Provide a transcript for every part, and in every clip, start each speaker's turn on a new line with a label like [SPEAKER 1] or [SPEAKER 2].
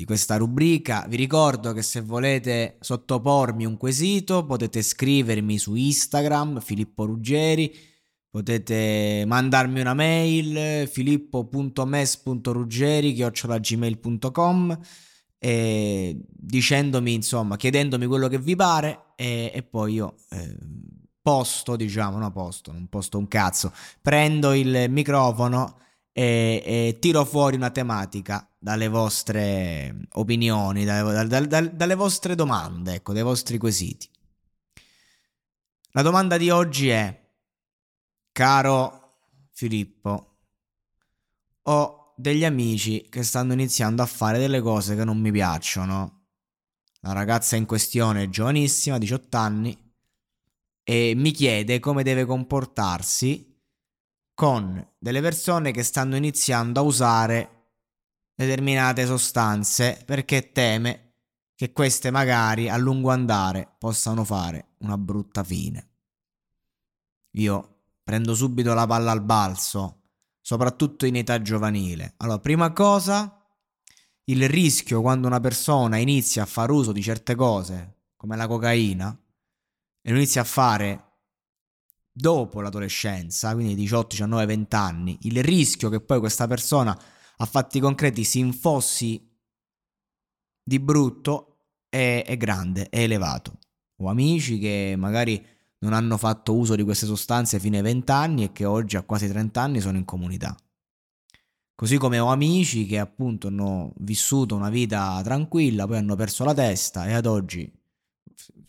[SPEAKER 1] di questa rubrica. Vi ricordo che se volete sottopormi un quesito potete scrivermi su Instagram Filippo Ruggeri, potete mandarmi una mail filippo.mes.ruggeri chiocciolagmail.com e dicendomi insomma chiedendomi quello che vi pare e, e poi io eh, posto diciamo no posto non posto un cazzo prendo il microfono e, e tiro fuori una tematica dalle vostre opinioni, dalle, dalle, dalle vostre domande, ecco, dai vostri quesiti. La domanda di oggi è, caro Filippo, ho degli amici che stanno iniziando a fare delle cose che non mi piacciono. La ragazza in questione è giovanissima, 18 anni, e mi chiede come deve comportarsi con delle persone che stanno iniziando a usare determinate sostanze perché teme che queste magari a lungo andare possano fare una brutta fine. Io prendo subito la palla al balzo, soprattutto in età giovanile. Allora, prima cosa, il rischio quando una persona inizia a fare uso di certe cose, come la cocaina, e lo inizia a fare dopo l'adolescenza, quindi 18, 19, 20 anni, il rischio che poi questa persona a fatti concreti si infossi di brutto è, è grande, è elevato. Ho amici che magari non hanno fatto uso di queste sostanze fino ai 20 anni e che oggi a quasi 30 anni sono in comunità. Così come ho amici che appunto hanno vissuto una vita tranquilla, poi hanno perso la testa e ad oggi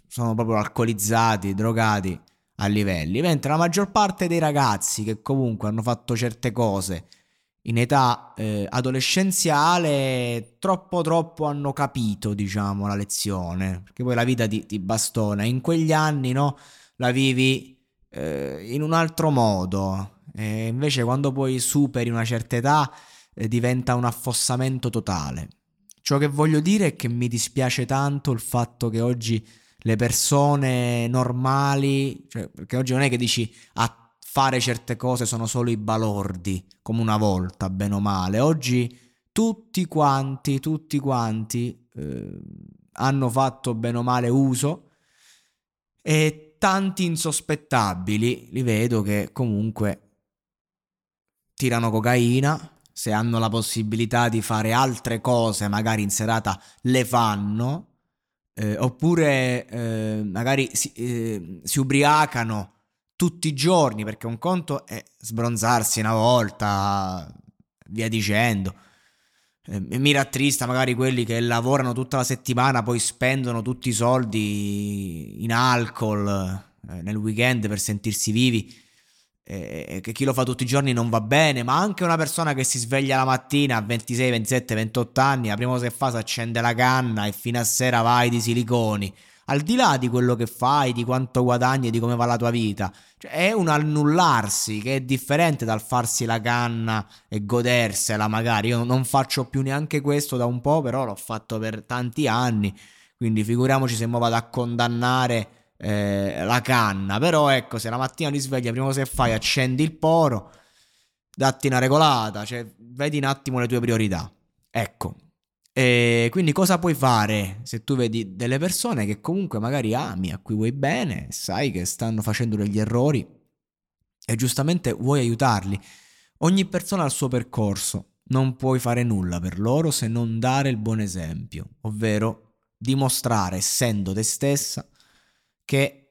[SPEAKER 1] sono proprio alcolizzati, drogati a livelli, mentre la maggior parte dei ragazzi che comunque hanno fatto certe cose in età eh, adolescenziale troppo troppo hanno capito, diciamo, la lezione, perché poi la vita ti, ti bastona, in quegli anni, no, la vivi eh, in un altro modo, e invece quando poi superi una certa età eh, diventa un affossamento totale. Ciò che voglio dire è che mi dispiace tanto il fatto che oggi le persone normali, cioè, perché oggi non è che dici a fare certe cose sono solo i balordi, come una volta, bene o male. Oggi tutti quanti, tutti quanti eh, hanno fatto bene o male uso e tanti insospettabili li vedo che comunque tirano cocaina, se hanno la possibilità di fare altre cose, magari in serata le fanno eh, oppure eh, magari si, eh, si, ubriacano tutti i giorni perché un conto è sbronzarsi una volta, via dicendo. Eh, mi rattrista magari quelli che lavorano tutta la settimana, poi spendono tutti i soldi in alcol eh, nel weekend per sentirsi vivi eh, che chi lo fa tutti i giorni non va bene, ma anche una persona che si sveglia la mattina a 26, 27, 28 anni, la prima cosa che fa si accende la canna e fino a sera vai di siliconi. Al di là di quello che fai, di quanto guadagni e di come va la tua vita, cioè è un annullarsi che è differente dal farsi la canna e godersela magari. Io non faccio più neanche questo da un po', però l'ho fatto per tanti anni, quindi figuriamoci se mi vado a condannare eh, la canna. Però ecco, se la mattina ti sveglia, prima cosa che fai, accendi il poro, datti una regolata, cioè vedi un attimo le tue priorità. Ecco, E quindi cosa puoi fare se tu vedi delle persone che comunque magari ami, a cui vuoi bene, sai che stanno facendo degli errori e giustamente vuoi aiutarli? Ogni persona ha il suo percorso, non puoi fare nulla per loro se non dare il buon esempio, ovvero dimostrare, essendo te stessa, che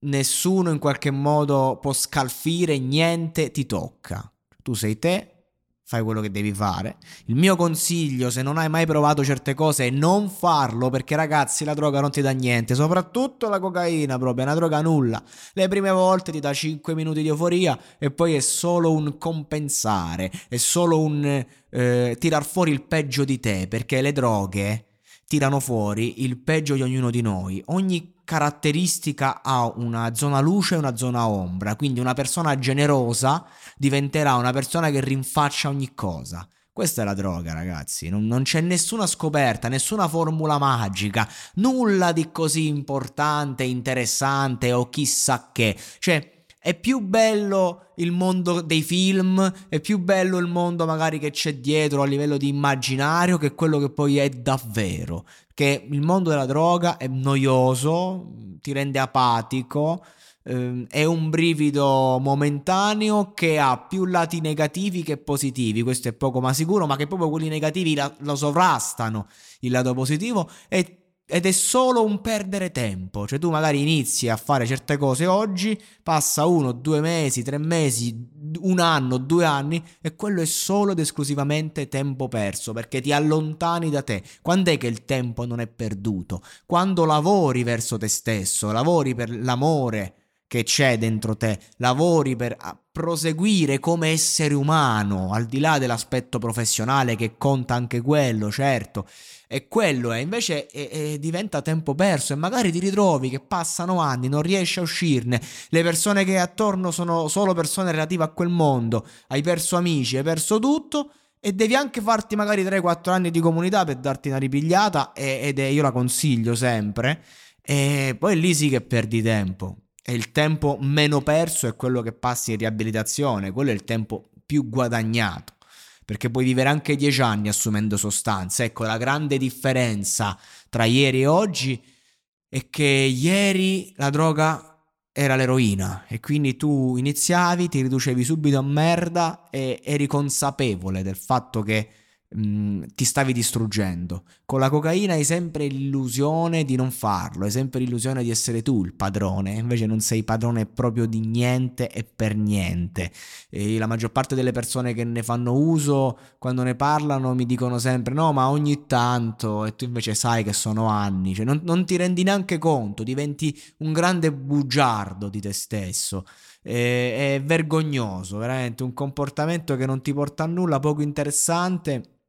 [SPEAKER 1] nessuno in qualche modo può scalfire, niente ti tocca. Tu sei te, fai quello che devi fare. Il mio consiglio, se non hai mai provato certe cose, è non farlo perché ragazzi la droga non ti dà niente, soprattutto la cocaina proprio, è una droga nulla. Le prime volte ti dà 5 minuti di euforia e poi è solo un compensare, è solo un eh, tirar fuori il peggio di te perché le droghe tirano fuori il peggio di ognuno di noi. Ogni caratteristica ha una zona luce e una zona ombra, quindi una persona generosa diventerà una persona che rinfaccia ogni cosa. Questa è la droga, ragazzi. Non, non, c'è nessuna scoperta, nessuna formula magica, nulla di così importante, interessante o chissà che. Cioè, è più bello il mondo dei film, è più bello il mondo magari che c'è dietro a livello di immaginario che quello che poi è davvero. Che il mondo della droga è noioso, ti rende apatico, ehm, è un brivido momentaneo che ha più lati negativi che positivi, questo è poco ma sicuro, ma che proprio quelli negativi la, lo sovrastano il lato positivo e ed è solo un perdere tempo. Cioè, tu magari inizi a fare certe cose oggi, passa uno, due mesi, tre mesi, un anno, due anni, e quello è solo ed esclusivamente tempo perso perché ti allontani da te. Quando è che il tempo non è perduto? Quando lavori verso te stesso, lavori per l'amore che c'è dentro te, lavori per proseguire come essere umano, al di là dell'aspetto professionale che conta anche quello, certo. E quello è, invece è, è, diventa tempo perso e magari ti ritrovi che passano anni, non riesci a uscirne, le persone che hai attorno sono solo persone relative a quel mondo, hai perso amici, hai perso tutto e devi anche farti magari 3-4 anni di comunità per darti una ripigliata ed è, io la consiglio sempre. E poi lì sì che perdi tempo e il tempo meno perso è quello che passi in riabilitazione, quello è il tempo più guadagnato perché puoi vivere anche dieci anni assumendo sostanze. Ecco, la grande differenza tra ieri e oggi è che ieri la droga era l'eroina e quindi tu iniziavi, ti riducevi subito a merda e eri consapevole del fatto che Mm, ti stavi distruggendo. Con la cocaina hai sempre l'illusione di non farlo, hai sempre l'illusione di essere tu il padrone, invece non sei padrone proprio di niente e per niente. E la maggior parte delle persone che ne fanno uso, quando ne parlano, mi dicono sempre no, ma ogni tanto, e tu invece sai che sono anni, cioè non, non ti rendi neanche conto, diventi un grande bugiardo di te stesso. è vergognoso, veramente un comportamento che non ti porta a nulla, poco interessante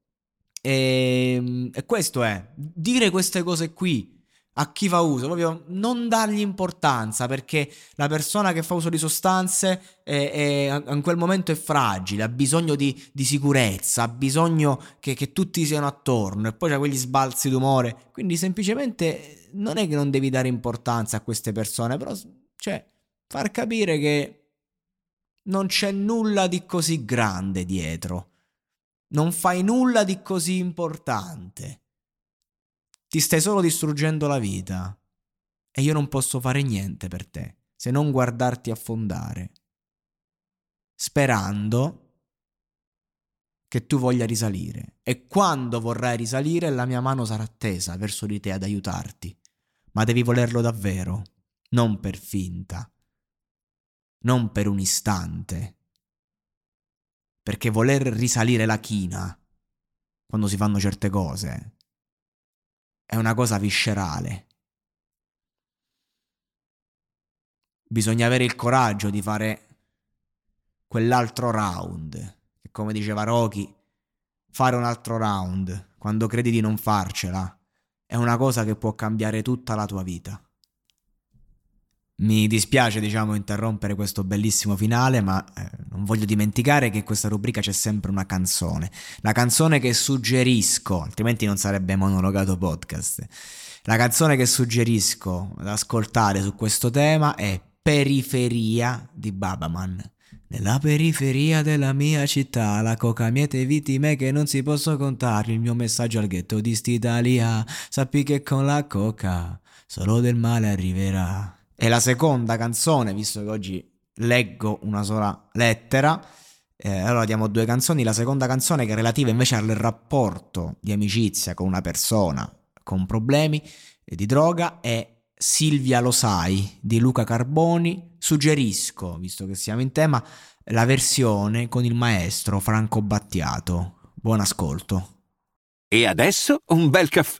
[SPEAKER 1] e, ehm, e questo è, dire queste cose qui a chi fa uso, proprio non dargli importanza perché la persona che fa uso di sostanze è, è, in quel momento è fragile, ha bisogno di, di sicurezza, ha bisogno che, che, tutti siano attorno e poi c'è quegli sbalzi d'umore. Quindi semplicemente non è che non devi dare importanza a queste persone, però cioè, far capire che non c'è nulla di così grande dietro non fai nulla di così importante. Ti stai solo distruggendo la vita. E io non posso fare niente per te se non guardarti affondare. Sperando che tu voglia risalire. E quando vorrai risalire la mia mano sarà tesa verso di te ad aiutarti. Ma devi volerlo davvero, non per finta, non per un istante perché voler risalire la china quando si fanno certe cose è una cosa viscerale. Bisogna avere il coraggio di fare quell'altro round. E come diceva Rocky, fare un altro round quando credi di non farcela è una cosa che può cambiare tutta la tua vita. Mi dispiace, diciamo, interrompere questo bellissimo finale, ma eh, non voglio dimenticare che in questa rubrica c'è sempre una canzone. La canzone che suggerisco, altrimenti non sarebbe monologato podcast. La canzone che suggerisco ad ascoltare su questo tema è Periferia di Babaman. Nella periferia della mia città, la coca miete vittime che non si posso contare. Il mio messaggio al ghetto di st'Italia, sappi che con la coca solo del male arriverà. E la seconda canzone, visto che oggi leggo una sola lettera, eh, allora diamo due canzoni. La seconda canzone che è relativa invece al rapporto di amicizia con una persona con problemi di droga è Silvia Lo Sai di Luca Carboni. Suggerisco, visto che siamo in tema, la versione con il maestro Franco Battiato. Buon ascolto.
[SPEAKER 2] E adesso un bel caffè